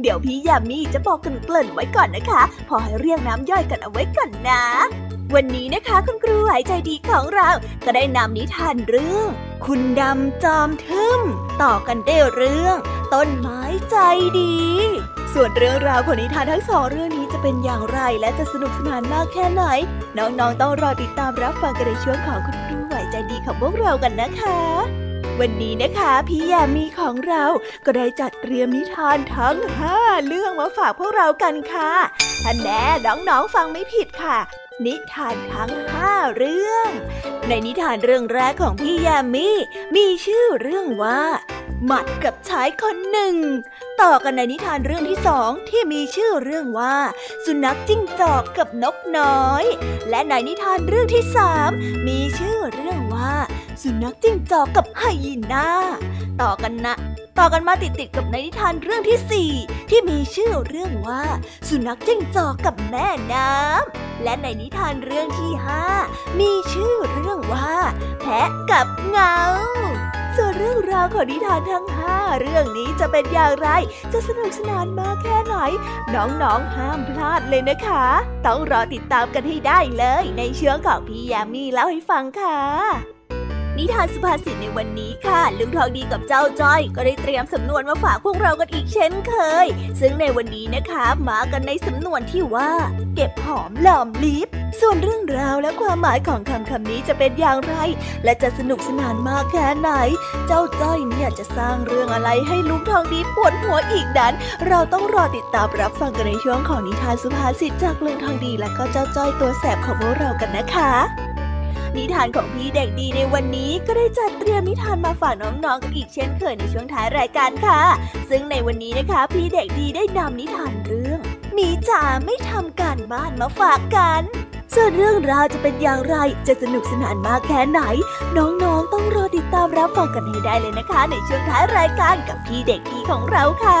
เดี๋ยวพี่ยามีจะบอกกันเกริ่นไว้ก่อนนะคะ พอให้เรียงน้ำย่อยกันเอาไว้ก่อนนะ วันนี้นะคะคุณครูหายใจดีของเรา ก็ได้นำนิทานเรื่อง คุณดำจอมทึมต่อกันได้เรื่อง ต้นไม้ใจดี ส่วนเรื่องราวของนิทานทั้งสองเรื่องนี้จะเป็นอย่างไรและจะสนุกสนานมากแค่ไหน น้องๆต้องรอติดตามรับฟังกันในช่วงของคุณครูหายใจดีของพวกเรากันนะคะ วันนี้นะคะ พี่ยามีของเราก็ได้จัดเตรียมนิทานทั้งห้าเรื่องมาฝากพวกเรากันค่ะท่านแน่น้องๆฟังไม่ผิดค่ะ นิทานทั้งห้าเรื่อง ในนิทานเรื่องแรกของพี่ยามีมีชื่อเรื่องว่าหมัดกับชายคนหนึ่ง ต่อกันในนิทานเรื่องที่สองที่มีชื่อเรื่องว่า สุนัขจิ้งจอกกับนกน้อย และในนิทานเรื่องที่สามมีชื่อเรื่องว่า สุนัขจิ้งจอกกับไฮยีน่าต่อกันนะ ต่อกันมาติดๆกับในนิทานเรื่องที่สี่ที่มีชื่อเรื่องว่า สุนัขจิ้งจอกกับแม่น้ำและในนิทานเรื่องที่ห้ามีชื่อเรื่องว่า แพะกับเงาส่วนเรื่องราวของนิทานทั้งห้าเรื่องนี้จะเป็นอย่างไร จะสนุกสนานมากแค่ไหน น้องๆห้ามพลาดเลยนะคะ ต้องรอติดตามกันให้ได้เลย ในเชื้อของพี่ยามีเล่าให้ฟังค่ะ นิทานสุภาษิตในวันนี้ค่ะลุงทองดีกับเจ้าจ้อย ก็ได้เตรียมสำนวนมาฝากพวกเรากันอีกเช่นเคย ซึ่งในวันนี้นะคะมากันในสำนวนที่ว่า เก็บหอมหลอมลิฟส่วนเรื่องราวและความหมายของคำคำนี้จะเป็นอย่างไร และจะสนุกสนานมากแค่ไหน เจ้าจ้อยเนี่ยจะสร้างเรื่องอะไรให้ลุงทองดีปวดหัวอีกนั้น เราต้องรอติดตามรับฟังกันในช่วงของนิทานสุภาษิตจากลุงทองดีและก็เจ้าจ้อยตัวแสบของพวกเรากันนะคะ นิทานของพี่เด็กดีในวันนี้ก็ได้จัดเตรียมนิทานมาฝากน้องๆกันอีกเช่นเคยในช่วงท้ายรายการค่ะ ซึ่งในวันนี้นะคะ พี่เด็กดีได้นำนิทานเรื่องหมีจ๋าไม่ทำการบ้านมาฝากกันส่วนเรื่องราวจะเป็นอย่างไร จะสนุกสนานมากแค่ไหน น้องๆ ต้องรอติดตามรับฟังกันให้ได้เลยนะคะ ในช่วงท้ายรายการกับพี่เด็กดีของเราค่ะ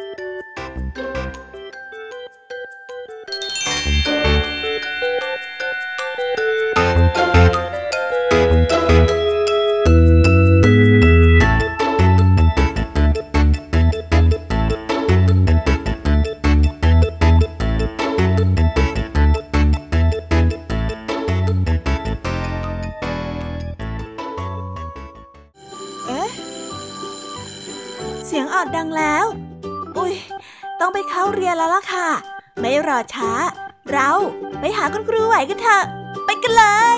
ช้า เราไปหาคุณครูไหวกันเถอะ ไปกันเลย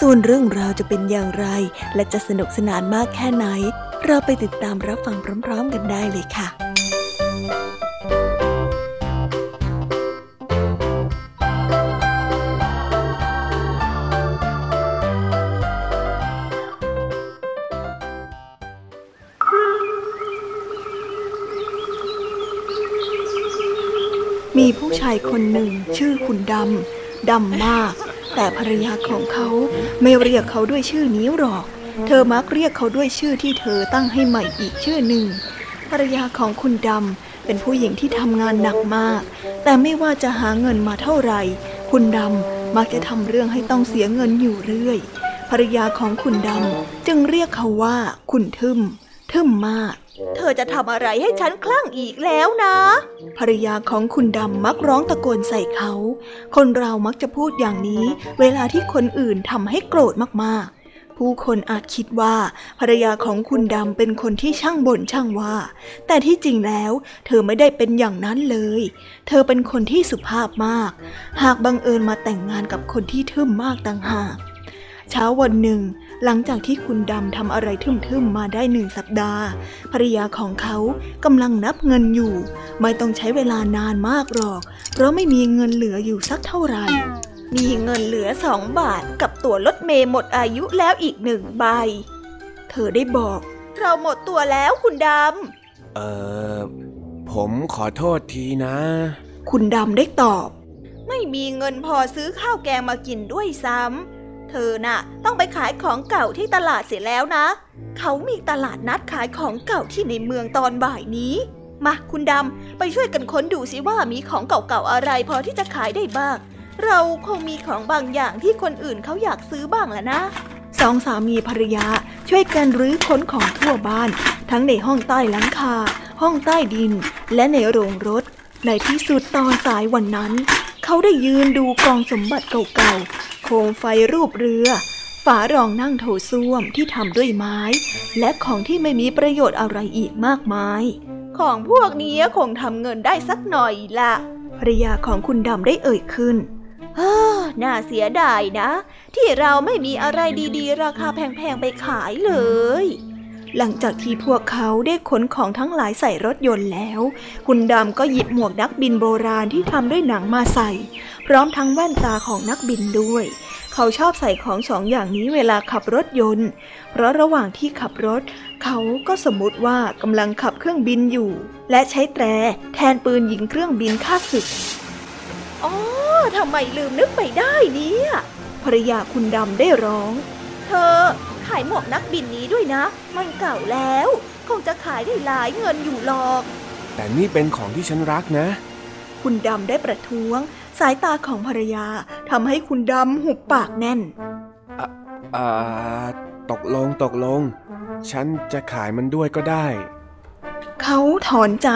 ส่วนเรื่องราวจะเป็นอย่างไร และจะสนุกสนานมากแค่ไหน เราไปติดตามรับฟังพร้อมๆกันได้เลยค่ะมีผู้ชายคนหนึ่งชื่อคุณดำ ดำมาก แต่ภรรยาของเขาไม่เรียกเขาด้วยชื่อนี้หรอก เธอมักเรียกเขาด้วยชื่อที่เธอตั้งให้ใหม่อีกชื่อหนึ่ง ภรรยาของคุณดำเป็นผู้หญิงที่ทำงานหนักมาก แต่ไม่ว่าจะหาเงินมาเท่าไหร่ คุณดำมักจะทำเรื่องให้ต้องเสียเงินอยู่เรื่อย ภรรยาของคุณดำจึงเรียกเขาว่าคุณทึมทึมมาก เธอจะทำอะไรให้ฉันคลั่งอีกแล้วนะ ภรรยาของคุณดำมักร้องตะโกนใส่เขา คนเรามักจะพูดอย่างนี้ เวลาที่คนอื่นทำให้โกรธมากๆ ผู้คนอาจคิดว่าภรรยาของคุณดำเป็นคนที่ช่างบ่นช่างว่า แต่ที่จริงแล้ว เธอไม่ได้เป็นอย่างนั้นเลย เธอเป็นคนที่สุภาพมาก หากบังเอิญมาแต่งงานกับคนที่ทึ่มมากต่างหากเช้าวันหนึ่ง หลังจากที่คุณดำทำอะไรทึ่มๆมาได้หนึ่งสัปดาห์ ภรรยาของเขากำลังนับเงินอยู่ ไม่ต้องใช้เวลานานมากหรอก เพราะไม่มีเงินเหลืออยู่สักเท่าไหร่ มีเงินเหลือสองบาทกับตั๋วรถเมย์หมดอายุแล้วอีกหนึ่งใบ เธอได้บอก เราหมดตัวแล้วคุณดำ เออผมขอโทษทีนะ คุณดำได้ตอบ ไม่มีเงินพอซื้อข้าวแกงมากินด้วยซ้ำ เธอน่ะ ต้องไปขายของเก่าที่ตลาดเสียแล้วนะ เขามีตลาดนัดขายของเก่าที่ในเมืองตอนบ่ายนี้ มาคุณดำไปช่วยกันค้นดูสิว่ามีของเก่าๆอะไรพอที่จะขายได้บ้าง เราคงมีของบางอย่างที่คนอื่นเขาอยากซื้อบ้างแหละนะสองสามีภรรยาช่วยกันรื้อค้นของทั่วบ้าน ทั้งในห้องใต้หลังคา ห้องใต้ดิน และในโรงรถ ในที่สุดตอนสายวันนั้น เขาได้ยืนดูกองสมบัติเก่าๆ โคมไฟรูปเรือ ฝารองนั่งโถส้วมที่ทำด้วยไม้ และของที่ไม่มีประโยชน์อะไรอีกมากมาย ของพวกนี้คงทำเงินได้สักหน่อยละภรยาของคุณดำได้เอ่ยขึ้นเฮ้อน่าเสียดายนะ ที่เราไม่มีอะไรดีๆ ราคาแพงๆ ไปขายเลย หลังจากที่พวกเขาได้ขนของทั้งหลายใส่รถยนต์แล้ว คุณดำก็หยิบหมวกนักบินโบราณที่ทำด้วยหนังมาใส่ พร้อมทั้งแว่นตาของนักบินด้วย เขาชอบใส่ของสองอย่างนี้เวลาขับรถยนต์ เพราะระหว่างที่ขับรถ เขาก็สมมติว่ากำลังขับเครื่องบินอยู่ และใช้แตรแทนปืนยิงเครื่องบินฆ่าศึกอ๋อทำไมลืมนึกไปได้เนี่ยภรรยาคุณดำได้ร้อง เธอขายหมวกนักบินนี้ด้วยนะ มันเก่าแล้ว คงจะขายได้หลายเงินอยู่หรอก แต่นี่เป็นของที่ฉันรักนะ คุณดำได้ประท้วง สายตาของภรรยาทำให้คุณดำหุบปากแน่นอ่าตกลงตกลง ฉันจะขายมันด้วยก็ได้ เขาถอนใจ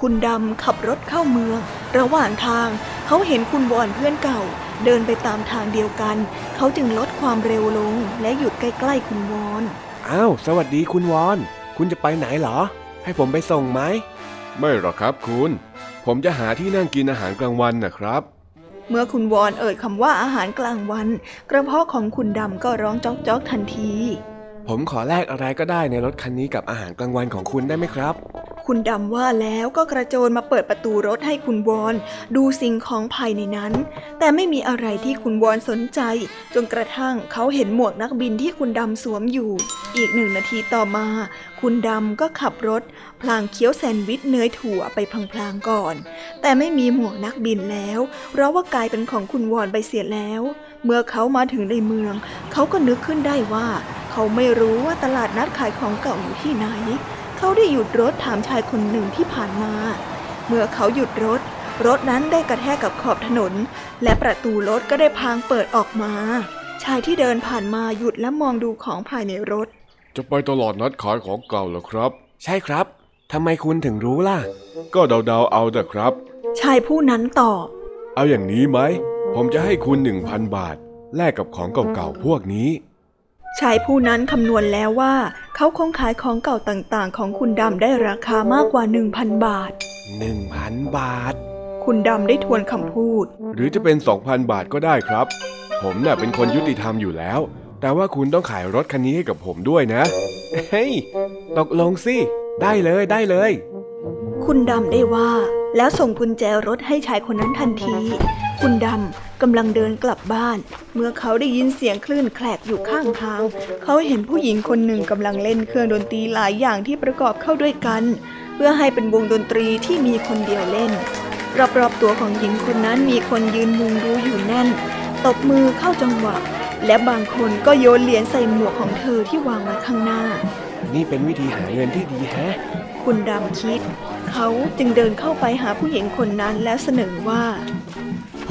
คุณดำขับรถเข้าเมือง ระหว่างทางเขาเห็นคุณวอนเพื่อนเก่า เดินไปตามทางเดียวกัน เขาจึงลด ความเร็วลงและหยุดใกล้ๆคุณวอน อ้าว สวัสดีคุณวอน คุณจะไปไหนเหรอ ให้ผมไปส่งไหม ไม่หรอกครับคุณ ผมจะหาที่นั่งกินอาหารกลางวันนะครับ เมื่อคุณวอนเอ่ยคำว่าอาหารกลางวัน กระเพาะของคุณดำก็ร้องจ๊อกจ๊อกทันที ผมขอแลกอะไรก็ได้ในรถคันนี้กับอาหารกลางวันของคุณได้ไหมครับ คุณดำว่าแล้วก็กระโจนมาเปิดประตูรถให้คุณวอน ดูสิ่งของภายในนั้น แต่ไม่มีอะไรที่คุณวอนสนใจ จนกระทั่งเขาเห็นหมวกนักบินที่คุณดำสวมอยู่ อีกหนึ่งนาทีต่อมา คุณดำก็ขับรถ พลางเคี้ยวแซนด์วิชเนยถั่วไปพลางๆก่อน แต่ไม่มีหมวกนักบินแล้วเพราะว่ากลายเป็นของคุณวอนไปเสียแล้ว เมื่อเขามาถึงในเมือง เขาก็นึกขึ้นได้ว่า เขาไม่รู้ว่าตลาดนัดขายของเก่าอยู่ที่ไหน เขาได้หยุดรถถามชายคนหนึ่งที่ผ่านมา เมื่อเขาหยุดรถ รถนั้นได้กระแทกกับขอบถนน และประตูรถก็ได้พางเปิดออกมา ชายที่เดินผ่านมาหยุดและมองดูของภายในรถ จะไปตลาดนัดขายของเก่าเหรอครับ ใช่ครับทำไมคุณถึงรู้ล่ะ ก็เดาๆเอาแต่ครับ ชายผู้นั้นตอบ เอาอย่างนี้ไหม ผมจะให้คุณหนึ่งพันบาท แลกกับของเก่าๆพวกนี้ชายผู้นั้นคำนวณแล้วว่า เขาคงขายของเก่าต่างๆ ของคุณดำได้ราคามากกว่าหนึ่งพันบาทหนึ่งพันบาท คุณดำได้ทวนคำพูด หรือจะเป็นสองพันบาทก็ได้ครับ ผมน่ะเป็นคนยุติธรรมอยู่แล้ว แต่ว่าคุณต้องขายรถคันนี้ให้กับผมด้วยนะ เฮ้ย ตกลงสิ ได้เลยได้เลย คุณดำได้ว่า แล้วส่งกุญแจรถให้ชายคนนั้นทันที คุณดำกำลังเดินกลับบ้าน เมื่อเขาได้ยินเสียงคลื่นแคลกอยู่ข้างทาง เขาเห็นผู้หญิงคนหนึ่งกำลังเล่นเครื่องดนตรีหลายอย่างที่ประกอบเข้าด้วยกัน เพื่อให้เป็นวงดนตรีที่มีคนเดียวเล่น รอบๆตัวของหญิงคนนั้นมีคนยืนมุงดูอยู่แน่น ตบมือเข้าจังหวะ และบางคนก็โยนเหรียญใส่หมวกของเธอที่วางไว้ข้างหน้า นี่เป็นวิธีหาเงินที่ดีแฮะ คุณดำคิด เขาจึงเดินเข้าไปหาผู้หญิงคนนั้นและเสนอว่า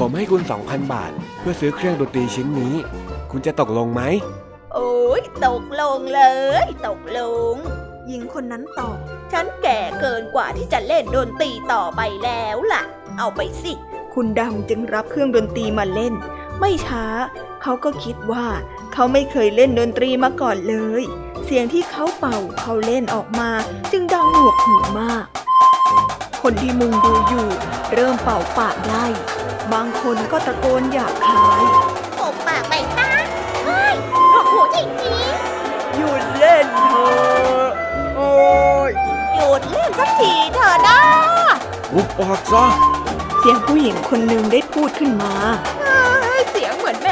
ผมให้คุณสองพันบาท เพื่อซื้อเครื่องดนตรีชิ้นนี้ คุณจะตกลงไหม โอ้ยตกลงเลย ตกลง หญิงคนนั้นตอบ ฉันแก่เกินกว่าที่จะเล่นดนตรีต่อไปแล้วล่ะ เอาไปสิ คุณดำจึงรับเครื่องดนตรีมาเล่น ไม่ช้า เขาก็คิดว่า เขาไม่เคยเล่นดนตรีมาก่อนเลย เสียงที่เขาเป่าเขาเล่นออกมา จึงดังหนวกหูมาก คนที่มุงดูอยู่ เริ่มเป่าปากได้ บางคนก็ตะโกนอยากขายผมปากไปซะเฮ้ยหกหูจริงจริงหยุดเล่นเถอะโอ้ยหยุดเล่นสักทีเถอะนะหุบปากซะเสียงผู้หญิงคนหนึ่งได้พูดขึ้นมา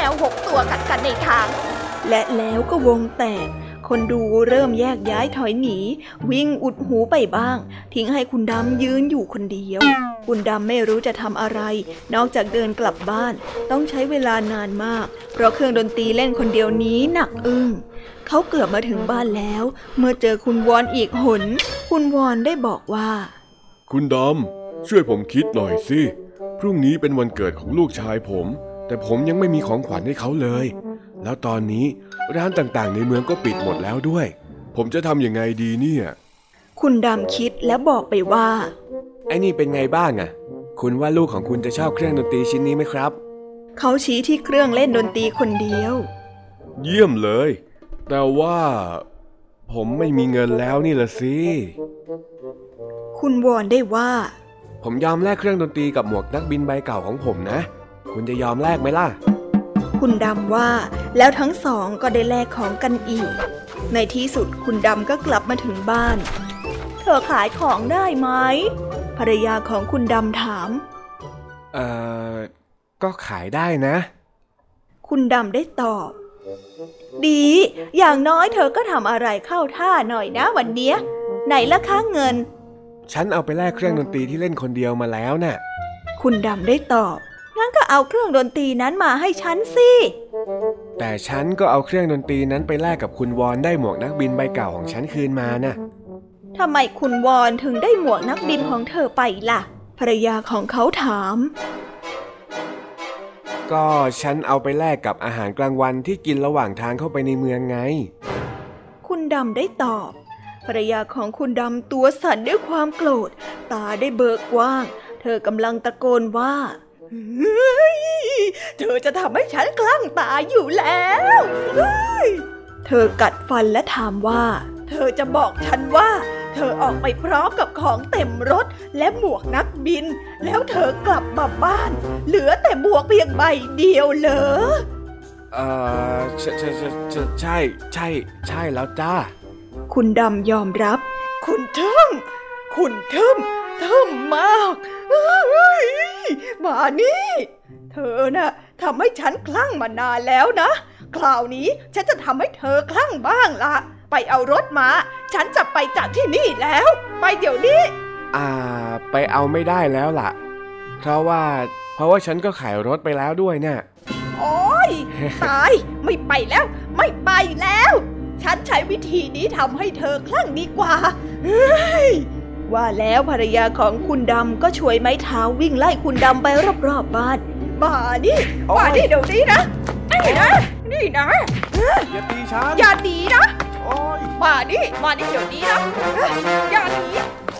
วหกตัวกัดกันในทาง และแล้วก็วงแตก คนดูเริ่มแยกย้ายถอยหนี วิ่งอุดหูไปบ้าง ทิ้งให้คุณดำยืนอยู่คนเดียว คุณดำไม่รู้จะทำอะไร นอกจากเดินกลับบ้าน ต้องใช้เวลานานมาก เพราะเครื่องดนตรีเล่นคนเดียวนี้หนักอึ้งเขาเกือบมาถึงบ้านแล้ว เมื่อเจอคุณวอนอีกหน คุณวอนได้บอกว่า คุณดำช่วยผมคิดหน่อยสิพรุ่งนี้เป็นวันเกิดของลูกชายผม แต่ผมยังไม่มีของขวัญให้เขาเลย แล้วตอนนี้ร้านต่างๆ ในเมืองก็ปิดหมดแล้วด้วย ผมจะทำยังไงดีเนี่ย คุณดำคิดแล้วบอกไปว่า ไอ้นี่เป็นไงบ้างอะคุณว่าลูกของคุณจะชอบเครื่องดนตรีชิ้นนี้ไหมครับ เขาชี้ที่เครื่องเล่นดนตรีคนเดียว เยี่ยมเลย แต่ว่า ผมไม่มีเงินแล้วนี่ละสิ คุณวอนได้ว่า ผมยอมแลกเครื่องดนตรีกับหมวกนักบินใบเก่าของผมนะ คุณจะยอมแลกไหมล่ะ คุณดำว่า แล้วทั้งสองก็ได้แลกของกันอีก ในที่สุดคุณดำก็กลับมาถึงบ้าน เธอขายของได้ไหมภรรยาของคุณดำถาม เอ่อ ก็ขายได้นะ คุณดำได้ตอบ ดี อย่างน้อยเธอก็ทำอะไรเข้าท่าหน่อยนะวันเนี้ย ไหนละค้าเงิน ฉันเอาไปแลกเครื่องดนตรีที่เล่นคนเดียวมาแล้วนะ่ะ คุณดำได้ตอบ งั้นก็เอาเครื่องดนตรีนั้นมาให้ฉันสิ แต่ฉันก็เอาเครื่องดนตรีนั้นไปแลกกับคุณวอนได้หมวกนักบินใบเก่าของฉันคืนมานะทำไมคุณวอนถึงได้หมวกนักบินของเธอไปล่ะ ภรรยาของเขาถาม ก็ฉันเอาไปแลกกับอาหารกลางวันที่กินระหว่างทางเข้าไปในเมืองไง คุณดำได้ตอบ ภรรยาของคุณดำตัวสั่นด้วยความโกรธ ตาได้เบิกกว้าง เธอกำลังตะโกนว่า เธอจะทำให้ฉันคลั่งตาอยู่แล้ว เธอกัดฟันและถามว่า เธอจะบอกฉันว่า เธอออกไปพร้อมกับของเต็มรถและหมวกนักบิน แล้วเธอกลับมาบ้าน เหลือแต่หมวกเพียงใบเดียวเหรอเออใช่ใช่ใช่ใช่ ใช่ใช่แล้วจ้า คุณดำยอมรับ คุณทึ่ง คขุ่นทึมทึมมากมานี่ เธอน่ะทำให้ฉันคลั่งมานานแล้วนะ คราวนี้ฉันจะทำให้เธอคลั่งบ้างละไปเอารถมา ฉันจะไปจากที่นี่แล้ว ไปเดี๋ยวนี้ อ่า ไปเอาไม่ได้แล้วล่ะ เพราะว่า เพราะว่าฉันก็ขายรถไปแล้วด้วยเนี่ยโอ้ยตาย ไม่ไปแล้ว ไม่ไปแล้ว ฉันใช้วิธีนี้ทำให้เธอคลั่งดีกว่า เฮ้ย ว่าแล้วภรรยาของคุณดำก็ช่วยไม้เท้าวิ่งไล่คุณดำไปรอบๆบบ้านมานี่มานี่เดี๋ยวนี้นะนี่นะนี่นะอย่าตีฉันอย่าหนีนะโอ้ยมานี่มานี่เดี๋ยวนี้นะอย่าหนี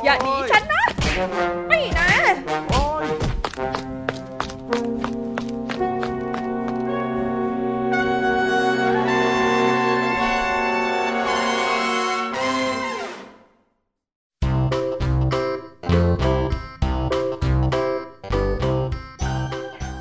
อย่าหนีฉันนะนี่นะ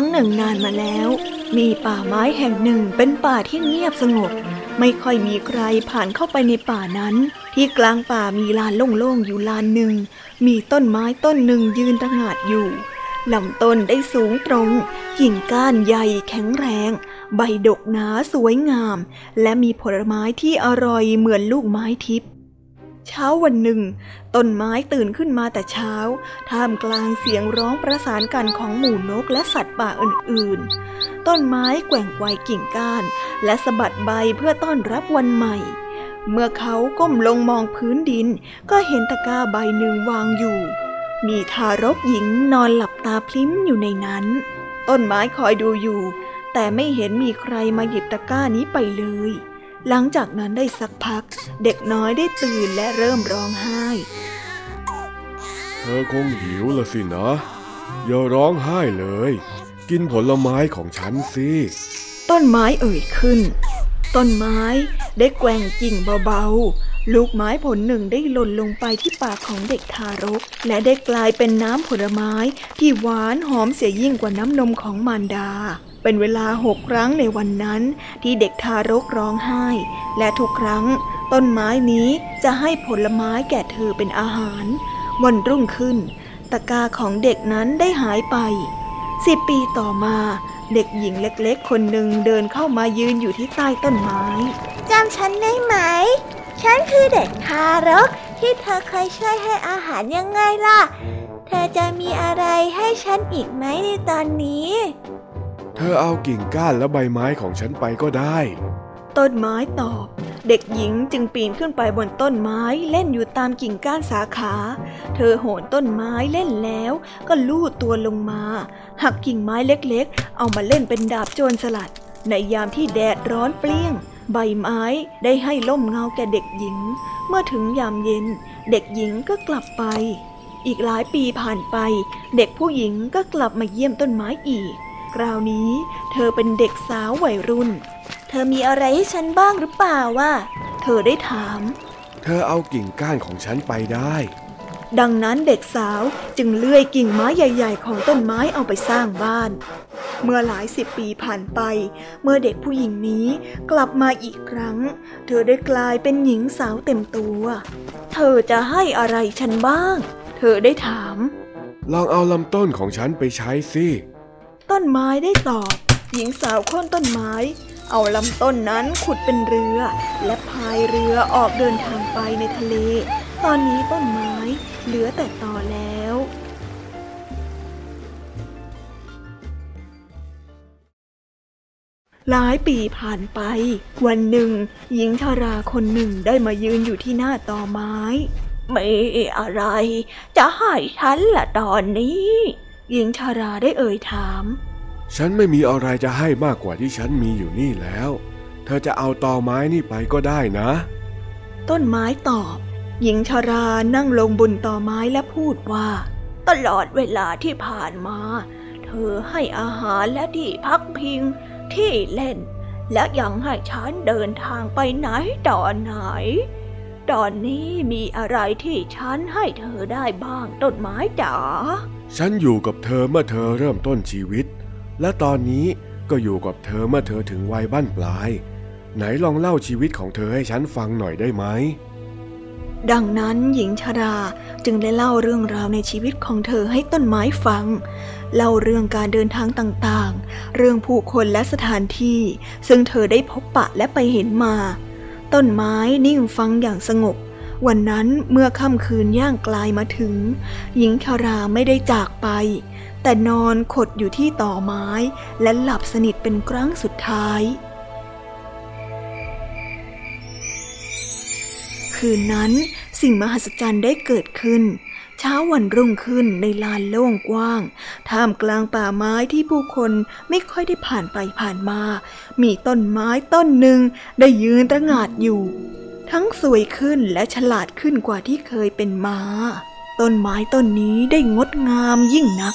รั้งหนึ่งนานมาแล้ว มีป่าไม้แห่งหนึ่งเป็นป่าที่เงียบสงบ ไม่ค่อยมีใครผ่านเข้าไปในป่านั้น ที่กลางป่ามีลานโล่งๆอยู่ลานหนึ่ง มีต้นไม้ต้นหนึ่งยืนตระหง่านอยู่ลำต้นได้สูงตรงกิ่งก้านใหญ่แข็งแรง ใบดกหนาสวยงาม และมีผลไม้ที่อร่อยเหมือนลูกไม้ทิพย์ เช้าวันหนึ่ง ต้นไม้ตื่นขึ้นมาแต่เช้า ท่ามกลางเสียงร้องประสานกันของหมู่นกและสัตว์ป่าอื่นๆ ต้นไม้แกว่งไกวกิ่งก้าน และสะบัดใบเพื่อต้อนรับวันใหม่ เมื่อเขาก้มลงมองพื้นดิน ก็เห็นตะกร้าใบหนึ่งวางอยู่ มีทารกหญิงนอนหลับตาพลิ้มอยู่ในนั้น ต้นไม้คอยดูอยู่ แต่ไม่เห็นมีใครมาหยิบตะกร้านี้ไปเลย หลังจากนั้นได้สักพัก เด็กน้อยได้ตื่นและเริ่มร้องไห้ เธอคงหิวละสินะ อย่าร้องไห้เลย กินผลไม้ของฉันสิ ต้นไม้เอ่ยขึ้น ต้นไม้ได้แกว่งกิ่งเบาๆ ลูกไม้ผลหนึ่งได้หล่นลงไปที่ปากของเด็กทารก และได้กลายเป็นน้ำผลไม้ที่หวานหอมเสียยิ่งกว่าน้ำนมของมารดา เป็นเวลาหกครั้งในวันนั้นที่เด็กทารกร้องไห้ และทุกครั้ง ต้นไม้นี้จะให้ผลไม้แก่เธอเป็นอาหาร วันรุ่งขึ้น ตะกาของเด็กนั้นได้หายไปสิบปีต่อมาเด็กหญิงเล็กๆ คนหนึ่งเดินเข้ามายืนอยู่ที่ใต้ต้นไม้จำฉันได้ไหม ฉันคือเด็กทารกที่เธอเคยช่วยให้อาหารยังไงล่ะ เธอจะมีอะไรให้ฉันอีกไหมในตอนนี้ เธอเอากิ่งก้านและใบไม้ของฉันไปก็ได้ ต้นไม้ตอบ เด็กหญิงจึงปีนขึ้นไปบนต้นไม้เล่นอยู่ตามกิ่งก้านสาขา เธอโหนต้นไม้เล่นแล้วก็ลูดตัวลงมา หักกิ่งไม้เล็กๆ เอามาเล่นเป็นดาบโจรสลัด ในยามที่แดดร้อนเปรี้ยง ใบไม้ได้ให้ล่มเงาแก่เด็กหญิง เมื่อถึงยามเย็น เด็กหญิงก็กลับไป อีกหลายปีผ่านไป เด็กผู้หญิงก็กลับมาเยี่ยมต้นไม้อีก คราวนี้ เธอเป็นเด็กสาววัยรุ่น เธอมีอะไรให้ฉันบ้างหรือเปล่าวะ เธอได้ถาม เธอเอากิ่งก้านของฉันไปได้ ดังนั้นเด็กสาวจึงเลื่อยกิ่งไม้ใหญ่ ๆ ของต้นไม้เอาไปสร้างบ้าน เมื่อหลายสิบปีผ่านไป เมื่อเด็กผู้หญิงนี้กลับมาอีกครั้ง เธอได้กลายเป็นหญิงสาวเต็มตัว เธอจะให้อะไรฉันบ้าง เธอได้ถามลองเอาลำต้นของฉันไปใช้สิ ต้นไม้ได้ตอบ หญิงสาวโค่นต้นไม้ เอาลำต้นนั้นขุดเป็นเรือ และพายเรือออกเดินทางไปในทะเล ตอนนี้ต้นไม้เหลือแต่ตอแล้วหลายปีผ่านไป วันหนึ่ง หญิงชาราคนหนึ่งได้มายืนอยู่ที่หน้าตอไม้ ไม่อะไร จะให้ฉันละตอนนี้ หญิงชาราได้เอ่ยถาม ฉันไม่มีอะไรจะให้มากกว่าที่ฉันมีอยู่นี่แล้ว เธอจะเอาตอไม้นี่ไปก็ได้นะ ต้นไม้ตอบ หญิงชารานั่งลงบนตอไม้และพูดว่า ตลอดเวลาที่ผ่านมา เธอให้อาหารและที่พักพิงที่เล่น และยังให้ฉันเดินทางไปไหนต่อไหนตอนนี้มีอะไรที่ฉันให้เธอได้บ้างต้นไม้จ๋า ฉันอยู่กับเธอเมื่อเธอเริ่มต้นชีวิต และตอนนี้ก็อยู่กับเธอเมื่อเธอถึงวัยบั้นปลาย ไหนลองเล่าชีวิตของเธอให้ฉันฟังหน่อยได้ไหม ดังนั้นหญิงชราจึงได้เล่าเรื่องราวในชีวิตของเธอให้ต้นไม้ฟัง เล่าเรื่องการเดินทางต่างๆ เรื่องผู้คนและสถานที่ ซึ่งเธอได้พบปะและไปเห็นมา ต้นไม้นิ่งฟังอย่างสงบ วันนั้นเมื่อค่ำคืนย่างกลายมาถึง หญิงชาราไม่ได้จากไป แต่นอนขดอยู่ที่ต่อไม้ และหลับสนิทเป็นครั้งสุดท้าย คืนนั้นสิ่งมหัศจรรย์ได้เกิดขึ้น เช้าวันรุ่งขึ้นในลานโล่งกว้าง ท่ามกลางป่าไม้ที่ผู้คนไม่ค่อยได้ผ่านไปผ่านมา มีต้นไม้ต้นหนึ่งได้ยืนระงาดอยู่ ทั้งสวยขึ้นและฉลาดขึ้นกว่าที่เคยเป็นมา ต้นไม้ต้นนี้ได้งดงามยิ่งนัก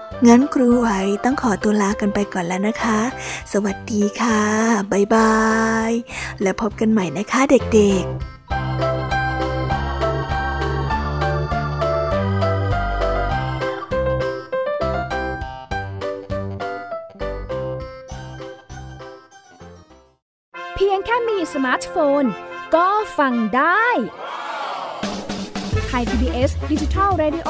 งั้นครูไหวต้องขอตัวลากันไปก่อนแล้วนะคะ สวัสดีค่ะ บ๊ายบาย แล้วพบกันใหม่นะคะเด็กๆเพียงแค่มีสมาร์ทโฟน ก็ฟังได้ Thai PBS Digital Radio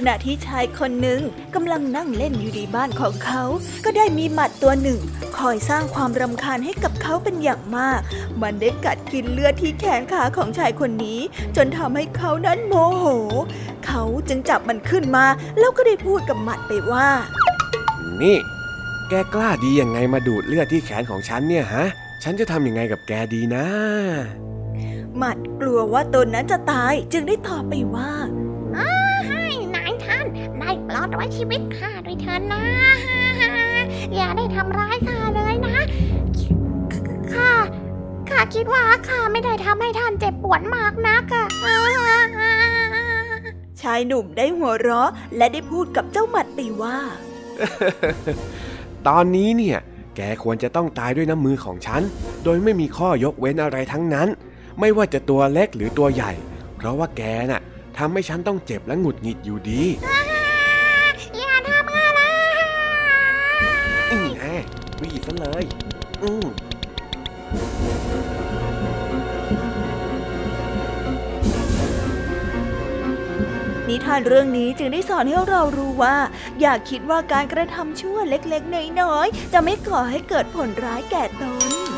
ขณะที่ชายคนหนึ่งกำลังนั่งเล่นอยู่ในบ้านของเขา ก็ได้มีหมัดตัวหนึ่ง คอยสร้างความรำคาญให้กับเขาเป็นอย่างมาก มันได้กัดกินเลือดที่แขนขาของชายคนนี้ จนทำให้เขานั้นโมโห เขาจึงจับมันขึ้นมา แล้วก็ได้พูดกับหมัดไปว่า นี่ แกกล้าดียังไงมาดูดเลือดที่แขนของฉันเนี่ยฮะ ฉันจะทำยังไงกับแกดีนะ หมัดกลัวว่าตนนั้นจะตายจึงได้ตอบไปว่า ด้ปลอดไว้ชีวิตข้าด้วยเถินนะ อย่าได้ทำร้ายข้าเลยนะ ข้า ข้าคิดว่าข้าไม่ได้ทำให้ท่านเจ็บปวดมากนักอะชายหนุ่มได้หัวเราะ และได้พูดกับเจ้าหมัดตีว่า ตอนนี้เนี่ย แกควรจะต้องตายด้วยน้ำมือของฉัน โดยไม่มีข้อยกเว้นอะไรทั้งนั้น ไม่ว่าจะตัวเล็กหรือตัวใหญ่ เพราะว่าแกน่ะทำให้ฉันต้องเจ็บและหงุดหงิดอยู่ดี อืมนิทานเรื่องนี้จึงได้สอนให้เรารู้ว่า อย่าคิดว่าการกระทำชั่วเล็กๆ น้อยๆ จะไม่ก่อให้เกิดผลร้ายแก่ตน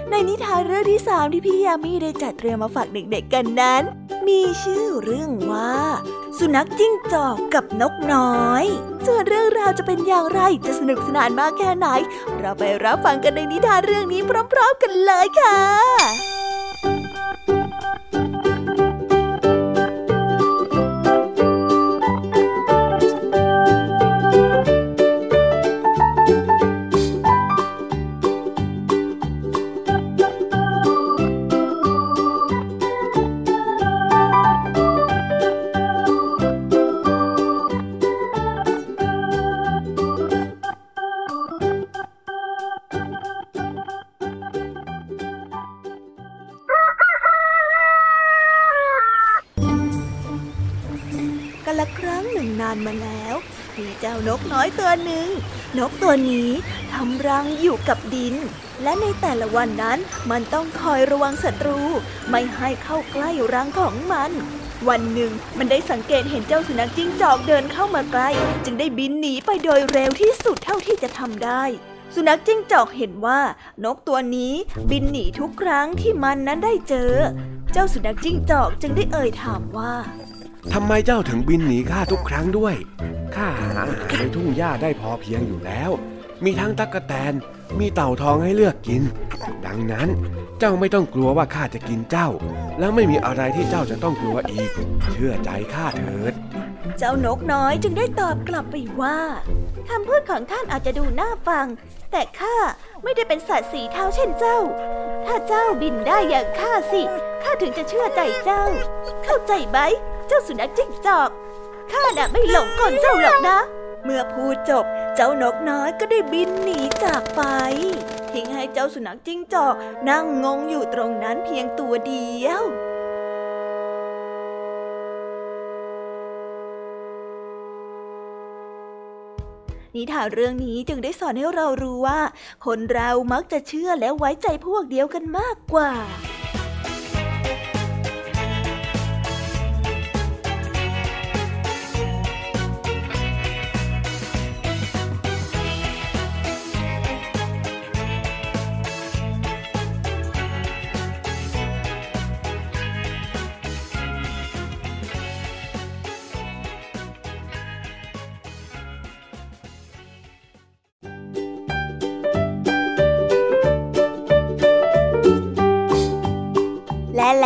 ในนิทานเรื่องที่สามที่พี่ยามีได้จัดเตรียมมาฝากเด็กๆกันนั้น มีชื่อเรื่องว่า สุนัขจิ้งจอกกับนกน้อย ส่วนเรื่องราวจะเป็นอย่างไรจะสนุกสนานมากแค่ไหน เราไปรับฟังกันในนิทานเรื่องนี้พร้อม ๆ กันเลยค่ะ หนึ่ง นกตัวนี้ทำรังอยู่กับดิน และในแต่ละวันนั้นมันต้องคอยระวังศัตรู ไม่ให้เข้าใกล้รังของมัน วันหนึ่งมันได้สังเกตเห็นเจ้าสุนัขจิ้งจอกเดินเข้ามาใกล้ จึงได้บินหนีไปโดยเร็วที่สุดเท่าที่จะทำได้สุนัขจิ้งจอกเห็นว่านกตัวนี้บินหนีทุกครั้งที่มันนั้นได้เจอ เจ้าสุนัขจิ้งจอกจึงได้เอ่ยถามว่า ทำไมเจ้าถึงบินหนีข้าทุกครั้งด้วย ข้าหาอาหารในทุ่งหญ้าได้พอเพียงอยู่แล้ว มีทั้งตั๊กแตน มีเต่าทองให้เลือกกิน ดังนั้นเจ้าไม่ต้องกลัวว่าข้าจะกินเจ้า แล้วไม่มีอะไรที่เจ้าจะต้องกลัวอีก เชื่อใจข้าเถิด เจ้านกน้อยจึงได้ตอบกลับไปว่าคำพูดของท่านอาจจะดูน่าฟัง แต่ข้าไม่ได้เป็นสัตว์สีเทาเช่นเจ้า ถ้าเจ้าบินได้อย่างข้าสิข้าถึงจะเชื่อใจเจ้า เข้าใจไหม เจ้าสุนัขจิ้งจอก ข้าน่ะไม่หลงกลเจ้าหรอกนะ เมื่อพูดจบเจ้านกน้อยก็ได้บินหนีจากไป ทิ้งให้เจ้าสุนัขจิ้งจอก นั่งงงอยู่ตรงนั้นเพียงตัวเดียวนิทานเรื่องนี้จึงได้สอนให้เรารู้ว่า คนเรามักจะเชื่อและไว้ใจพวกเดียวกันมากกว่า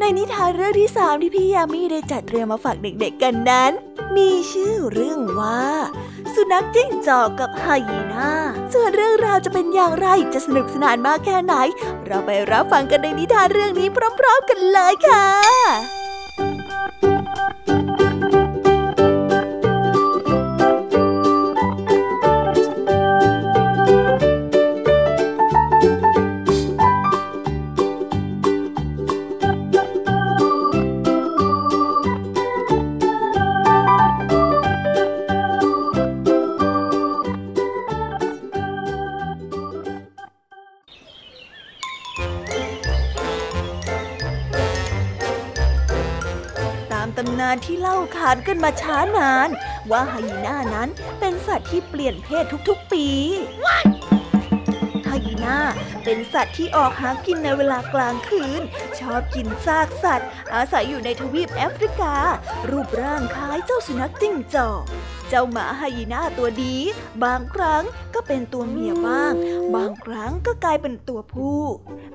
ในนิทานเรื่องที่สามที่พี่ยามีได้จัดเตรียมมาฝากเด็กๆกันนั้น มีชื่อเรื่องว่า สุนัขจิ้งจอกกับไฮยีน่าส่วนเรื่องราวจะเป็นอย่างไรจะสนุกสนานมากแค่ไหน เราไปรับฟังกันในนิทานเรื่องนี้พร้อม ๆ กันเลยค่ะานที่เล่าขานกันมาช้านาน ว่าไฮยีน่านั้นเป็นสัตว์ที่เปลี่ยนเพศทุกๆปีไฮยีน่าเป็นสัตว์ที่ออกหากินในเวลากลางคืน ชอบกินซากสัตว์ อาศัยอยู่ในทวีปแอฟริกา รูปร่างคล้ายเจ้าสุนัขจิ้งจอกเจ้าหมาไฮยีน่าตัวดีบางครั้งก็เป็นตัวเมียบ้าง บางครั้งก็กลายเป็นตัวผู้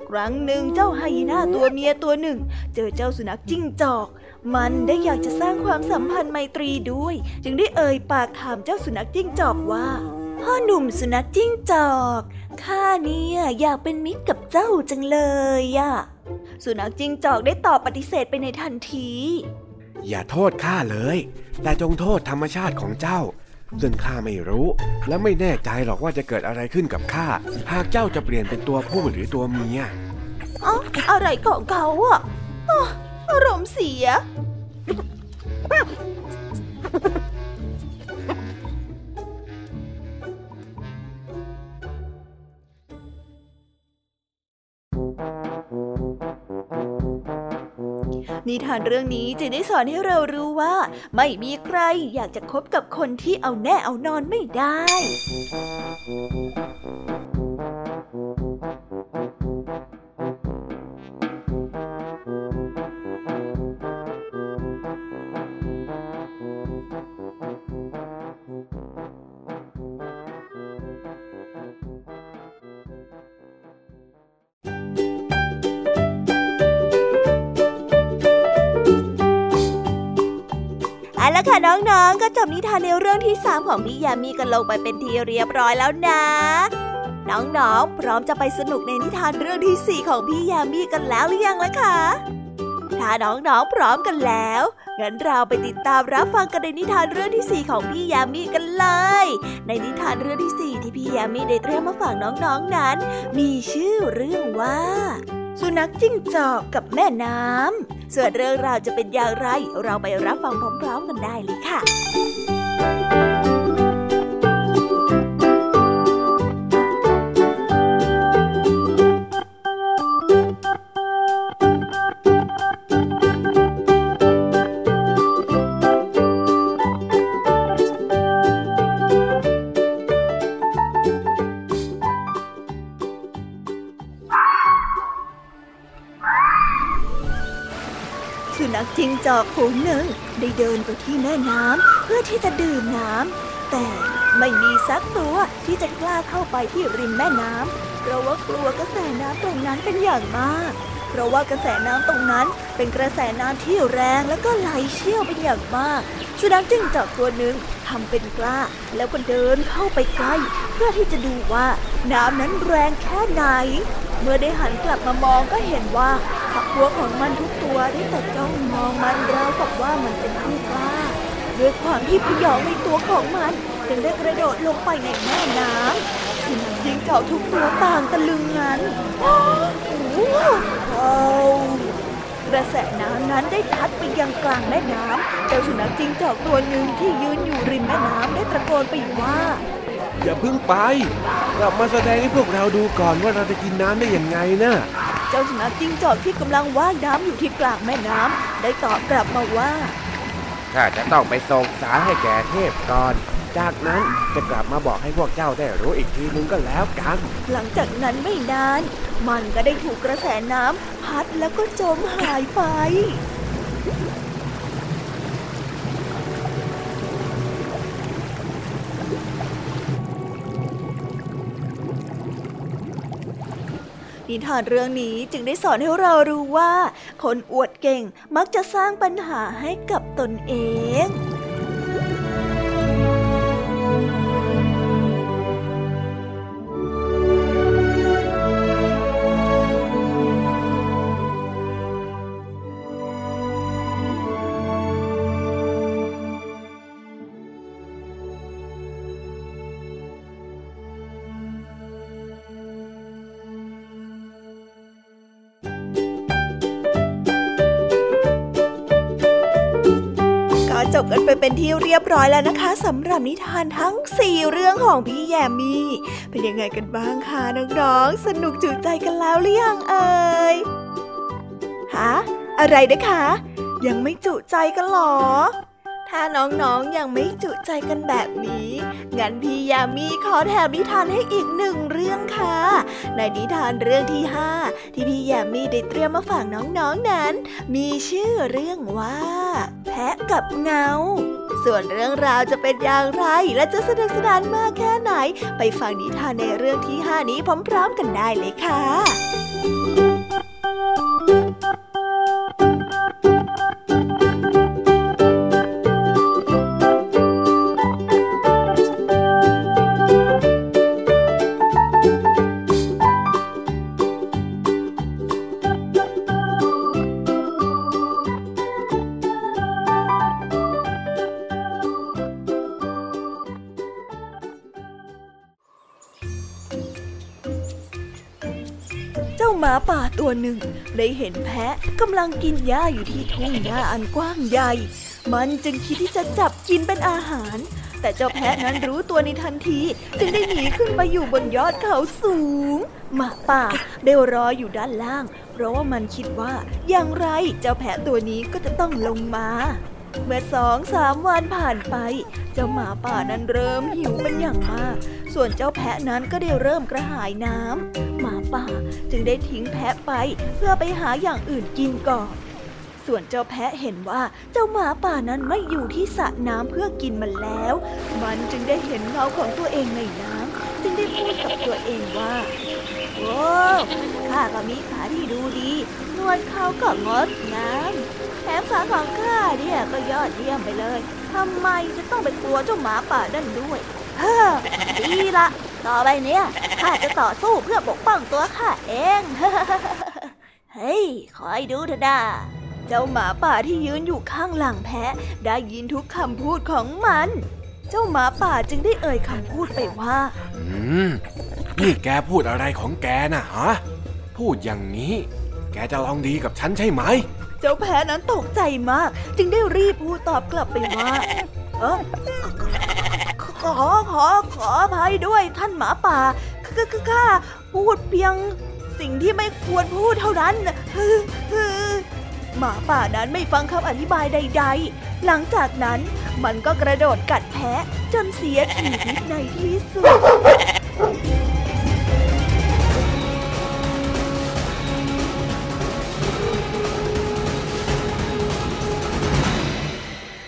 ครั้งหนึ่งเจ้าไฮยีน่าตัวเมียตัวหนึ่ง เจอเจ้าสุนัขจิ้งจอก มันได้อยากจะสร้างความสัมพันธ์ไมตรีด้วย จึงได้เอ่ยปากถามเจ้าสุนัขจิ้งจอกว่า พ่อหนุ่มสุนัขจิ้งจอกข้าเนี่ยอยากเป็นมิตรกับเจ้าจังเลยอะสุนัขจิ้งจอกได้ตอบปฏิเสธไปในทันที อย่าโทษข้าเลย แต่จงโทษธรรมชาติของเจ้าซึ่งข้าไม่รู้ และไม่แน่ใจหรอกว่าจะเกิดอะไรขึ้นกับข้าหากเจ้าจะเปลี่ยนเป็นตัวผู้หรือตัวเมียอ๋ออะไรของเขาอะ อารมณ์เสีย นิทานเรื่องนี้จะได้สอนให้เรารู้ว่า ไม่มีใครอยากจะคบกับคนที่เอาแน่เอานอนไม่ได้ ก็จบนิทานในเรื่องที่ 3 ของพี่ยามีกันลงไปเป็นทีเรียบร้อยแล้วนะ น้องๆ พร้อมจะไปสนุกในนิทานเรื่องที่ 4 ของพี่ยามีกันแล้วหรือยังล่ะคะถ้าน้องๆ พร้อมกันแล้ว งั้นเราไปติดตามรับฟังกันในนิทานเรื่องที่ 4 ของพี่ยามีกันเลย ในนิทานเรื่องที่ 4 ที่พี่ยามีได้เตรียมมาฝากน้องๆนั้น มีชื่อเรื่องว่า สุนัขจิ้งจอกกับแม่น้ำ ส่วนเรื่องราวจะเป็นอย่างไร เราไปรับฟังพร้อม ๆ กันได้เลยค่ะ ฝูงหนึ่งได้เดินไปที่แม่น้ำเพื่อที่จะดื่มน้ำแต่ไม่มีสักตัวที่จะกล้าเข้าไปที่ริมแม่น้ำเพราะว่ากลัวกระแสน้ำตรงนั้นเป็นอย่างมาก เพราะว่ากระแสน้ำตรงนั้นเป็นกระแสน้ำที่แรงแล้วก็ไหลเชี่ยวเป็นอย่างมากสุนัขจิ้งจอกตัวหนึ่งทำเป็นกล้า แล้วก็เดินเข้าไปใกล้ เพื่อที่จะดูว่าน้ำนั้นแรงแค่ไหน เมื่อได้หันกลับมามองก็เห็นว่า วกของมันทุกตัวได้แต่จ้องมองมันราวกับว่ามันเป็นผู้กล้าด้วยความที่พยองในตัวของมันจึงได้กระโดดลงไปในแม่น้ำสุนัขจิ้งจอกทุกตัวต่างตะลึงงันโอ้โหว้าวกระแสน้ำนั้นได้พัดไปยังกลางแม่น้ำเจ้าสุนัขจิ้งจอกตัวหนึ่งที่ยืนอยู่ริมแม่น้ำได้ตะโกนไปว่า อย่าเพิ่งไปกลับมาแสดงให้พวกเราดูก่อนว่าเราจะกินน้ำได้อย่างไงนะ เจ้าสุนัขจิ้งจอกที่กำลังว่ายน้ำอยู่ที่กลางแม่น้ำได้ตอบกลับมาว่าข้าจะต้องไปส่งสารให้แก่เทพก่อน จากนั้นจะกลับมาบอกให้พวกเจ้าได้รู้อีกทีนึงก็แล้วกัน หลังจากนั้นไม่นาน มันก็ได้ถูกกระแสน้ำพัดแล้วก็จมหายไป นิทานเรื่องนี้จึงได้สอนให้เรารู้ว่า คนอวดเก่งมักจะสร้างปัญหาให้กับตนเอง ที่เรียบร้อยแล้วนะคะสำหรับนิทานทั้ง 4 เรื่องของพี่แยมมี่เป็นยังไงกันบ้างคะน้องๆสนุกจุใจกันแล้วหรือยังเอ่ยฮะอะไรนะคะ ยังไม่จุใจกันหรอ ถ้าน้องๆยังไม่จุใจกันแบบนี้ งั้นพี่ยามีขอแถมนิทานให้อีกหนึ่งเรื่องค่ะ ในนิทานเรื่องที่ห้าที่พี่ยามีได้เตรียมมาฝากน้องๆนนั้น มีชื่อเรื่องว่า แพะกับเงา ส่วนเรื่องราวจะเป็นอย่างไรและจะสนุกสนานมากแค่ไหน ไปฟังนิทานในเรื่องที่ห้านี้พร้อม ๆ กันได้เลยค่ะ หมาป่าตัวหนึ่งได้เห็นแพะกำลังกินหญ้าอยู่ที่ทุ่งหญ้าอันกว้างใหญ่ มันจึงคิดที่จะจับกินเป็นอาหาร แต่เจ้าแพะนั้นรู้ตัวในทันที จึงได้หนีขึ้นมาอยู่บนยอดเขาสูง หมาป่าได้รออยู่ด้านล่าง เพราะว่ามันคิดว่าอย่างไรเจ้าแพะตัวนี้ก็จะต้องลงมาเมื่อสองสามวันผ่านไป เจ้าหมาป่านั้นเริ่มหิวเป็นอย่างมาก ส่วนเจ้าแพะนั้นก็ได้เริ่มกระหายน้ำหมา ป่า จึงได้ทิ้งแพะไปเพื่อไปหาอย่างอื่นกินก่อน ส่วนเจ้าแพะเห็นว่าเจ้าหมาป่านั้นไม่อยู่ที่สระน้ำเพื่อกินมันแล้ว มันจึงได้เห็นเงาของตัวเองในน้ำจึงได้พูดกับตัวเองว่าโอ้ข้าก็มีขาที่ดูดีนวดเขาก็งดงามแถมขาของข้าเนี่ยก็ยอดเยี่ยมไปเลยทำไมจะต้องเป็นตัวเจ้าหมาป่านั่นด้วย เฮ้อดีละ ต่อไปเนี้ยข้าจะต่อสู้เพื่อปกป้องตัวข้าเอง เฮ้ย คอยดูเถอะนะเจ้าหมาป่าที่ยืนอยู่ข้างหลังแพะ ได้ยินทุกคำพูดของมัน เจ้าหมาป่าจึงได้เอ่ยคำพูดไปว่า อืม นี่แกพูดอะไรของแกนะฮะ พูดอย่างนี้ แกจะลองดีกับฉันใช่ไหม เจ้าแพะนั้นตกใจมาก จึงได้รีบพูดตอบกลับไปว่า เออ ขอขอขออภัยด้วยท่านหมาป่าข้าพูดเพียงสิ่งที่ไม่ควรพูดเท่านั้นหมาป่านั้นไม่ฟังคำอธิบายใด ๆ หลังจากนั้นมันก็กระโดดกัดแพะจนเสียชีวิตในที่สุด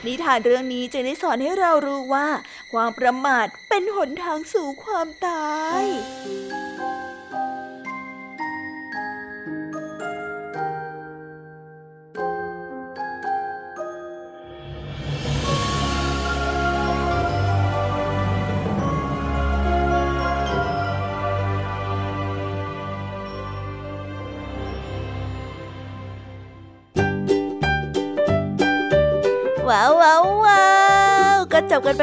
นิทานเรื่องนี้จะได้สอนให้เรารู้ว่า ความประมาทเป็นหนทางสู่ความตายว้าวว้าวก็จบกันไป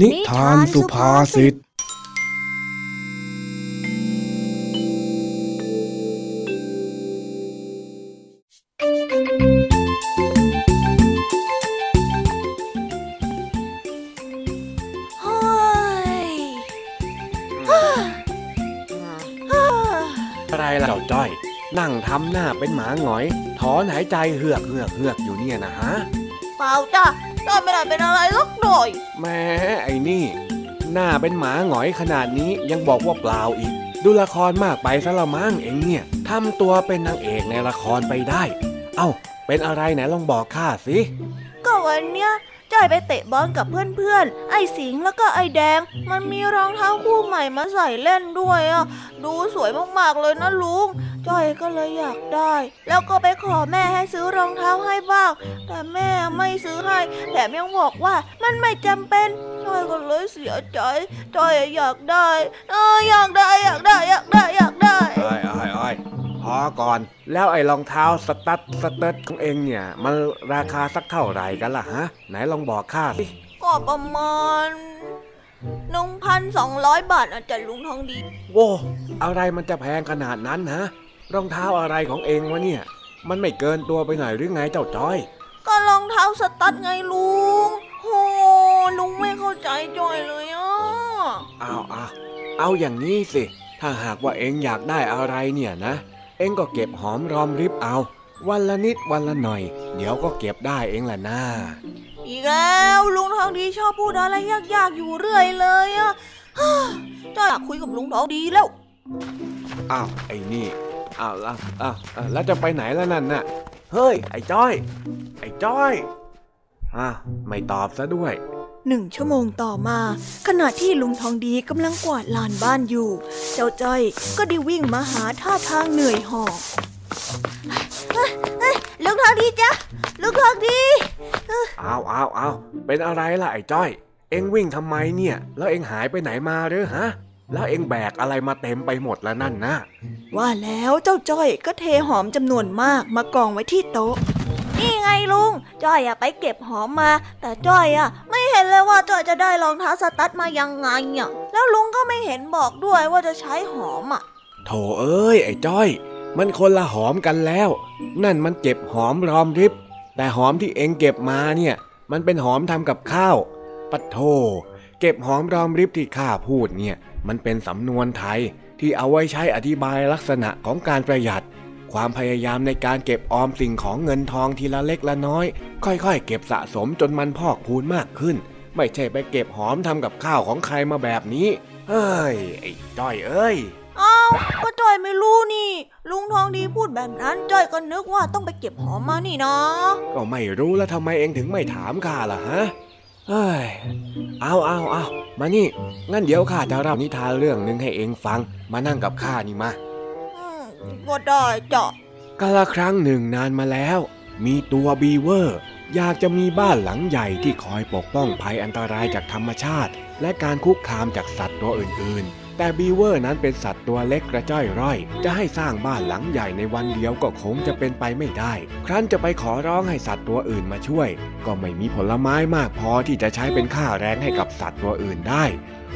นิทานสุภาษิต อะไรล่ะเจ้าจ้อย นั่งทำหน้าเป็นหมาหงอย ถอนหายใจเหือกเหือกเหือกอยู่เนี่ยนะฮะ เปล่าจ้ะ เป็นอะไรลักหน่อยแม้ไอ้นี่ หน้าเป็นหมาหงอยขนาดนี้ยังบอกว่าเปล่าอีก ดูละครมากไปซะละมั้งเองเนี่ยทำตัวเป็นนางเอกในละครไปได้ เอ้า เป็นอะไรไหนลองบอกข้าสิก็วันเนี้ย จ้ไปเตะบอลกับเพื่อนๆ ไอ้สิงแล้วก็ไอ้แดง มันมีรองเท้าคู่ใหม่มาใส่เล่นด้วยอะ ดูสวยมากๆเลยนะลุง จ้อยก็เลยอยากได้ แล้วก็ไปขอแม่ให้ซื้อรองเท้าให้บ้าง แต่แม่ไม่ซื้อให้แถมยังบอกว่ามันไม่จำเป็น จ้อยก็เลยเสียใจ จ้อยอยากได้เอออยากได้อยากได้อยากได้อยากได้อ้อยอ้อยอ้ พอก่อน แล้วไอ้รองเท้าสตั๊ดสเติร์ดของเองเนี่ย มันราคาสักเท่าไหร่กันล่ะฮะ ไหนลองบอกข้าสิก็ประมาณหนึ่งพันสองร้อยบาทอาจจะลุงทองดี โว้อะไรมันจะแพงขนาดนั้นฮะรองเท้าอะไรของเองวะเนี่ย มันไม่เกินตัวไปหน่อยหรือไงเจ้าจ้อย ก็รองเท้าสตั๊ดไงลุงโหลุงไม่เข้าใจจอยเลยอะเอาเอาเอาอย่างนี้สิ ถ้าหากว่าเองอยากได้อะไรเนี่ยนะ เองก็เก็บหอมรอมริบเอา วันละนิดวันละหน่อย เดี๋ยวก็เก็บได้เองแหละนะอีกแล้วลุงทองดีชอบพูดอะไรยากๆอยู่เรื่อยเลยอะฮ่าจอยอยากคุยกับลุงทองดีแล้ว อ้าว ไอ้นี่ อ้าวแล้วอ้าวอ้าวแล้วจะไปไหนแล้วนั่นน่ะ เฮ้ย ไอ้จ้อย ไอ้จ้อย อ้าว ไม่ตอบซะด้วย หนึ่งชั่วโมงต่อมา ขณะที่ลุงทองดีกำลังกวาดลานบ้านอยู่ เจ้าจ้อยก็ได้วิ่งมาหาท่าทางเหนื่อยหอบลุงทองดีจ้ะลุงทองดีอ้าวอ้าวอ้าวเป็นอะไรล่ะไอ้จ้อย เอ็งวิ่งทำไมเนี่ย แล้วเอ็งหายไปไหนมาหรือฮะแล้วเอ็งแบกอะไรมาเต็มไปหมดแล้วนั่นนะ ว่าแล้วเจ้าจ้อยก็เทหอมจำนวนมากมากองไว้ที่โต๊ะ นี่ไงลุง จ้อยอะไปเก็บหอมมา แต่จ้อยอะไม่เห็นเลยว่าจ้อยจะได้รองเท้าสตั๊ดมายังไงอะแล้วลุงก็ไม่เห็นบอกด้วยว่าจะใช้หอมอะโถเอ้ยไอ้จ้อย มันคนละหอมกันแล้ว นั่นมันเก็บหอมรอมริบ แต่หอมที่เอ็งเก็บมาเนี่ย มันเป็นหอมทำกับข้าว ปัดโทเก็บหอมรอมริบที่ข้าพูดเนี่ย มันเป็นสำนวนไทยที่เอาไว้ใช้อธิบายลักษณะของการประหยัด ความพยายามในการเก็บออมสิ่งของเงินทองทีละเล็กละน้อย ค่อยๆ เก็บสะสมจนมันพอกพูนมากขึ้น ไม่ใช่ไปเก็บหอมทำกับข้าวของใครมาแบบนี้ เฮ้ย ไอ้จ้อยเอ้ยอ้าวก็จ้อยไม่รู้นี่ ลุงทองดีพูดแบบนั้นจ้อยก็นึกว่าต้องไปเก็บหอมมานี่นะก็ไม่รู้แล้วทำไมเองถึงไม่ถามข้าล่ะฮะเฮ้ยเอาเอาเอามานี่ งั้นเดี๋ยวข้าจะเล่านิทานเรื่องหนึ่งให้เองฟัง มานั่งกับข้านี่มาอืม ก็ได้จ้ะกาละครั้งหนึ่งนานมาแล้ว มีตัวบีเวอร์ อยากจะมีบ้านหลังใหญ่ที่คอยปกป้องภัยอันตรายจากธรรมชาติ และการคุกคามจากสัตว์ตัวอื่นๆ แต่บีเวอร์นั้นเป็นสัตว์ตัวเล็กกระจ้อยร่อย จะให้สร้างบ้านหลังใหญ่ในวันเดียวก็คงจะเป็นไปไม่ได้ ครั้นจะไปขอร้องให้สัตว์ตัวอื่นมาช่วย ก็ไม่มีผลไม้มากพอที่จะใช้เป็นค่าแรงให้กับสัตว์ตัวอื่นได้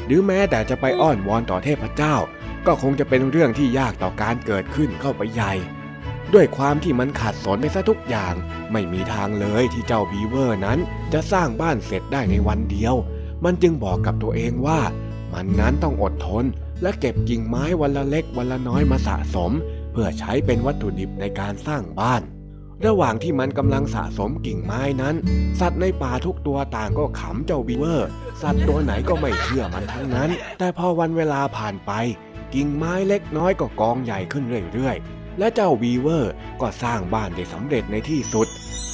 หรือแม้แต่จะไปอ้อนวอนต่อเทพเจ้า ก็คงจะเป็นเรื่องที่ยากต่อการเกิดขึ้นเข้าไปใหญ่ ด้วยความที่มันขาดสนไปซะทุกอย่าง ไม่มีทางเลยที่เจ้าบีเวอร์นั้นจะสร้างบ้านเสร็จได้ในวันเดียว มันจึงบอกกับตัวเองว่า มันนั้นต้องอดทน และเก็บกิ่งไม้วันละเล็กวันละน้อยมาสะสม เพื่อใช้เป็นวัตถุดิบในการสร้างบ้าน ระหว่างที่มันกำลังสะสมกิ่งไม้นั้น สัตว์ในป่าทุกตัวต่างก็ขำเจ้าบีเวอร์ สัตว์ตัวไหนก็ไม่เชื่อมันทั้งนั้น แต่พอวันเวลาผ่านไป กิ่งไม้เล็กน้อยก็กองใหญ่ขึ้นเรื่อยๆ และเจ้าบีเวอร์ก็สร้างบ้านได้สำเร็จในที่สุด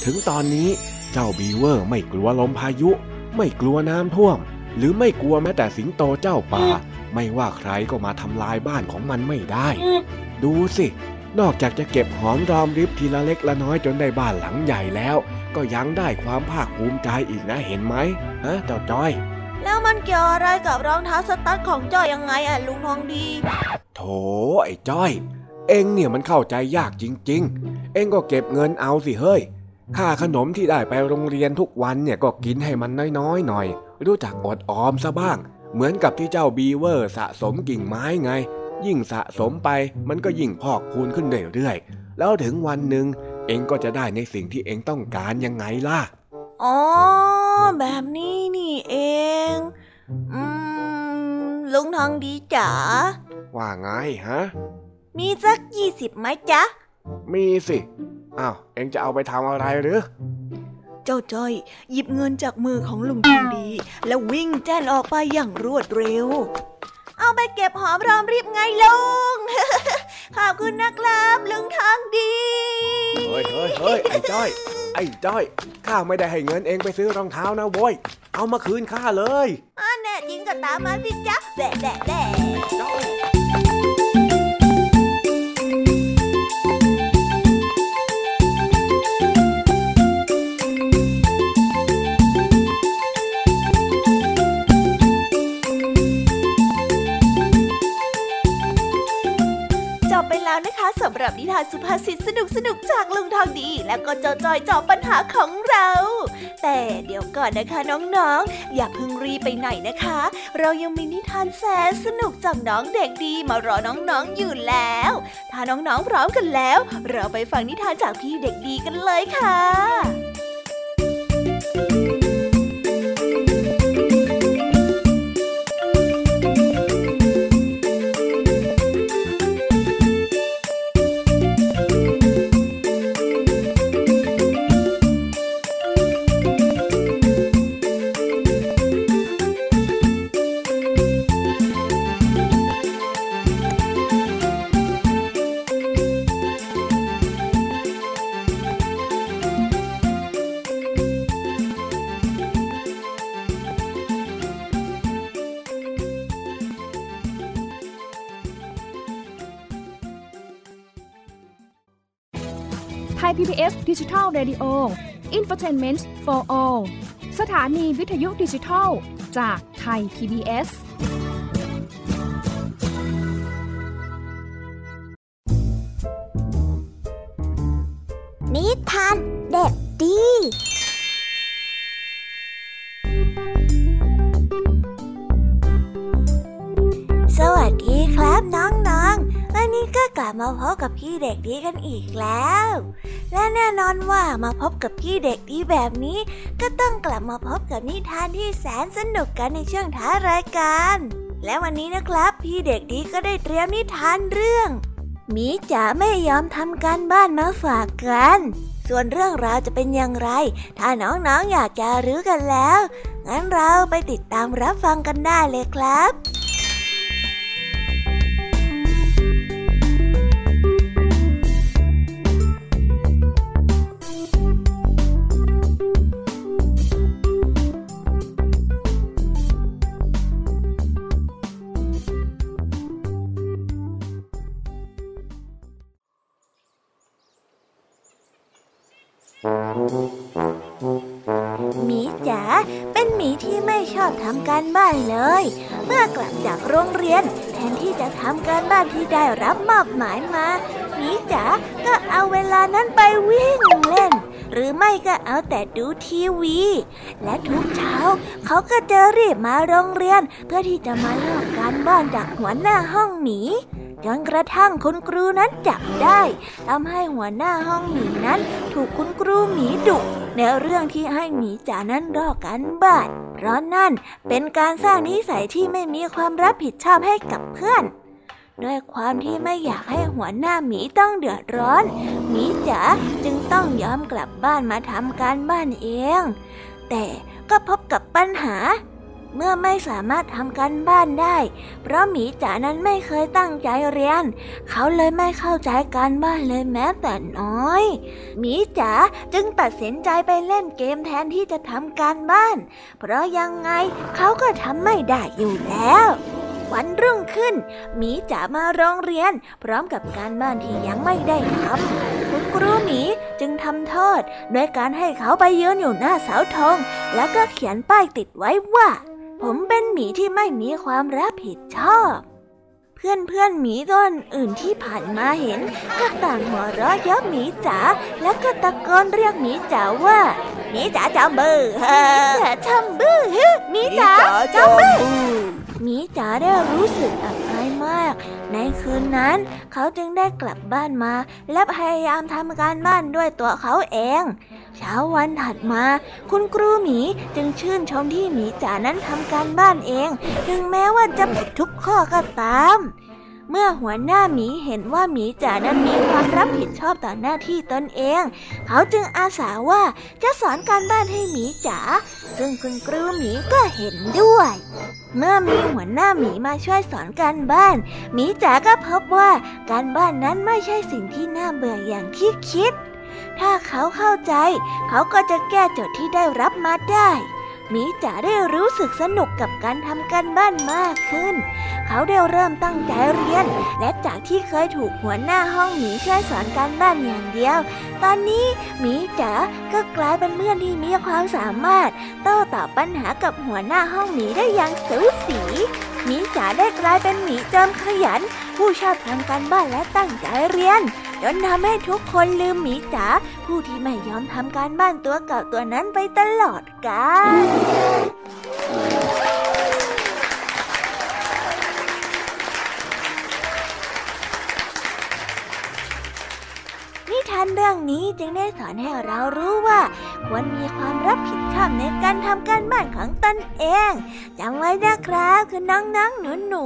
ถึงตอนนี้เจ้าบีเวอร์ไม่กลัวลมพายุ ไม่กลัวน้ำท่วม หรือไม่กลัวแม้แต่สิงโตเจ้าป่า ไม่ว่าใครก็มาทำลายบ้านของมันไม่ได้ ดูสิ นอกจากจะเก็บหอมรอมริบทีละเล็กละน้อยจนได้บ้านหลังใหญ่แล้ว ก็ยังได้ความภาคภูมิใจอีกนะเห็นไหมฮะเจ้าจ้อย แล้วมันเกี่ยวอะไรกับรองเท้าสตั๊ดของจ้อยยังไงอะลุงทองดี โถไอ้จ้อย เอ็งเนี่ยมันเข้าใจยากจริง ๆ เอ็งก็เก็บเงินเอาสิเฮ้ยค่าขนมที่ได้ไปโรงเรียนทุกวันเนี่ยก็กินให้มันน้อยๆหน่อย รู้จักอดออมซะบ้าง เหมือนกับที่เจ้าบีเวอร์สะสมกิ่งไม้ไง ยิ่งสะสมไปมันก็ยิ่งพอกพูนขึ้นเรื่อยๆแล้วถึงวันหนึ่งเอ็งก็จะได้ในสิ่งที่เอ็งต้องการยังไงล่ะอ๋อ แบบนี้นี่เอง อืม ลุงทองดีจ๋า ว่าไงฮะ มีสักยี่สิบไหมจ๊ะ มีสิ อ้าว เอ็งจะเอาไปทำอะไรหรือ เจ้าจ้อย หยิบเงินจากมือของลุงทองดี แล้ววิ่งแจ้นออกไปอย่างรวดเร็ว เอาไปเก็บหอมรอมริบไงลุง ขอบคุณนะครับลุงทองดี เฮ้ยเฮ้ยเฮ้ยไอ้จ้อย ไอ้จ้อย ข้าไม่ได้ให้เงินเองไปซื้อรองเท้านะโว้ย เอามาคืนข้าเลยอ่าแน่จริงก็ตามมาสิจ๊ะแบะแบะแบ นะคะสำหรับนิทานสุภาษิตสนุกสนุกๆจากลุงทองดี และก็เจ้าจอยจอบปัญหาของเรา แต่เดี๋ยวก่อนนะคะน้องๆอย่าเพิ่งรีไปไหนนะคะ เรายังมีนิทานแสนสนุกจากน้องเด็กดีมารอน้องๆอยู่แล้ว ถ้าน้องๆพร้อมกันแล้ว เราไปฟังนิทานจากพี่เด็กดีกันเลยค่ะ Radio Infotainment for All สถานีวิทยุดิจิทัล จากไทย PBS พี่เด็กดีกันอีกแล้ว และแน่นอนว่ามาพบกับพี่เด็กดีแบบนี้ ก็ต้องกลับมาพบกับนิทานที่แสนสนุกกันในช่วงท้ายรายการ และวันนี้นะครับพี่เด็กดีก็ได้เตรียมนิทานเรื่องหมีจ๋าไม่ยอมทำการบ้านมาฝากกัน ส่วนเรื่องราวจะเป็นอย่างไร ถ้าน้องๆออยากจะรู้กันแล้ว งั้นเราไปติดตามรับฟังกันได้เลยครับ เลย เมื่อกลับจากโรงเรียน แทนที่จะทำการบ้านที่ได้รับมอบหมายมาหมีจ๋าก็เอาเวลานั้นไปวิ่งเล่น หรือไม่ก็เอาแต่ดูทีวี และทุกเช้า เขาก็จะรีบมาโรงเรียน เพื่อที่จะมาลอกการบ้านจากหัวหน้าห้องหมีจนกระทั่งคุณครูนั้นจับได้ทำให้หัวหน้าห้องหมีนั้น ถูกคุณครูหมีดุในเรื่องที่ให้หมีจ๋านั้นรอกันบ้าน เพราะนั่นเป็นการสร้างนิสัยที่ไม่มีความรับผิดชอบให้กับเพื่อน ด้วยความที่ไม่อยากให้หัวหน้าหมีต้องเดือดร้อนหมีจ๋าจึงต้องยอมกลับบ้านมาทำการบ้านเอง แต่ก็พบกับปัญหา เมื่อไม่สามารถทำการบ้านได้ เพราะหมีจ๋านั้นไม่เคยตั้งใจเรียน เขาเลยไม่เข้าใจการบ้านเลยแม้แต่น้อย หมีจ๋าจึงตัดสินใจไปเล่นเกมแทนที่จะทำการบ้าน เพราะยังไงเขาก็ทำไม่ได้อยู่แล้ววันรุ่งขึ้นหมีจ๋ามาโรงเรียน พร้อมกับการบ้านที่ยังไม่ได้ทำคุณครูหมีจึงทำโทษโดยการให้เขาไปยืนอยู่หน้าเสาธงแล้วก็เขียนป้ายติดไว้ว่า ผมเป็นหมีที่ไม่มีความรับผิดชอบ เพื่อนเพื่อนๆหมีต้นอื่นที่ผ่านมาเห็น ก็ต่างหัวเราะเย้าะหมีจ๋าแล้วก็ตะโกนเรียกหมีจ๋าว่าหมีจ๋าจอมบื้อหมีจ๋าจอมบื้อหมีจ๋าจอมบื้อหมีจ๋าได้รู้สึกอับอายมาก ในคืนนั้น เขาจึงได้กลับบ้านมา และพยายามทำการบ้านด้วยตัวเขาเอง เช้าวันถัดมา คุณครูหมีจึงชื่นชมที่หมีจ๋านั้นทำการบ้านเอง ถึงแม้ว่าจะผิดทุกข้อก็ตามเมื่อหัวหน้าหมีเห็นว่าหมีจ๋านั้นมีความรับผิดชอบต่อหน้าที่ตนเอง เขาจึงอาสาว่าจะสอนการบ้านให้หมีจ๋า ซึ่งคุณครูหมีก็เห็นด้วย เมื่อมีหัวหน้าหมีมาช่วยสอนการบ้าน หมีจ๋าก็พบว่าการบ้านนั้นไม่ใช่สิ่งที่น่าเบื่ออย่างที่คิด ถ้าเขาเข้าใจ เขาก็จะแก้โจทย์ที่ได้รับมาได้มีจ๋าได้รู้สึกสนุกกับการทำการบ้านมากขึ้น เขาได้เริ่มตั้งใจเรียน และจากที่เคยถูกหัวหน้าห้องหมีช่วยสอนการบ้านอย่างเดียว ตอนนี้หมีจ๋าก็กลายเป็นเพื่อนที่มีความสามารถ โต้ตอบปัญหากับหัวหน้าห้องหมีได้อย่างสูสีหมีจ๋าได้กลายเป็นหมีจอมขยัน ผู้ชอบทำการบ้านและตั้งใจเรียน จนทำให้ทุกคนลืมหมีจ๋าผู้ที่ไม่ยอมทำการบ้านตัวเก่าตัวนั้นไปตลอดกาลานเรื่องนี้จึงได้สอนให้เรารู้ว่า ควรมีความรับผิดชอบในการทำการบ้านของตนเองจำไว้นะครับ คือน้องๆหนูหนู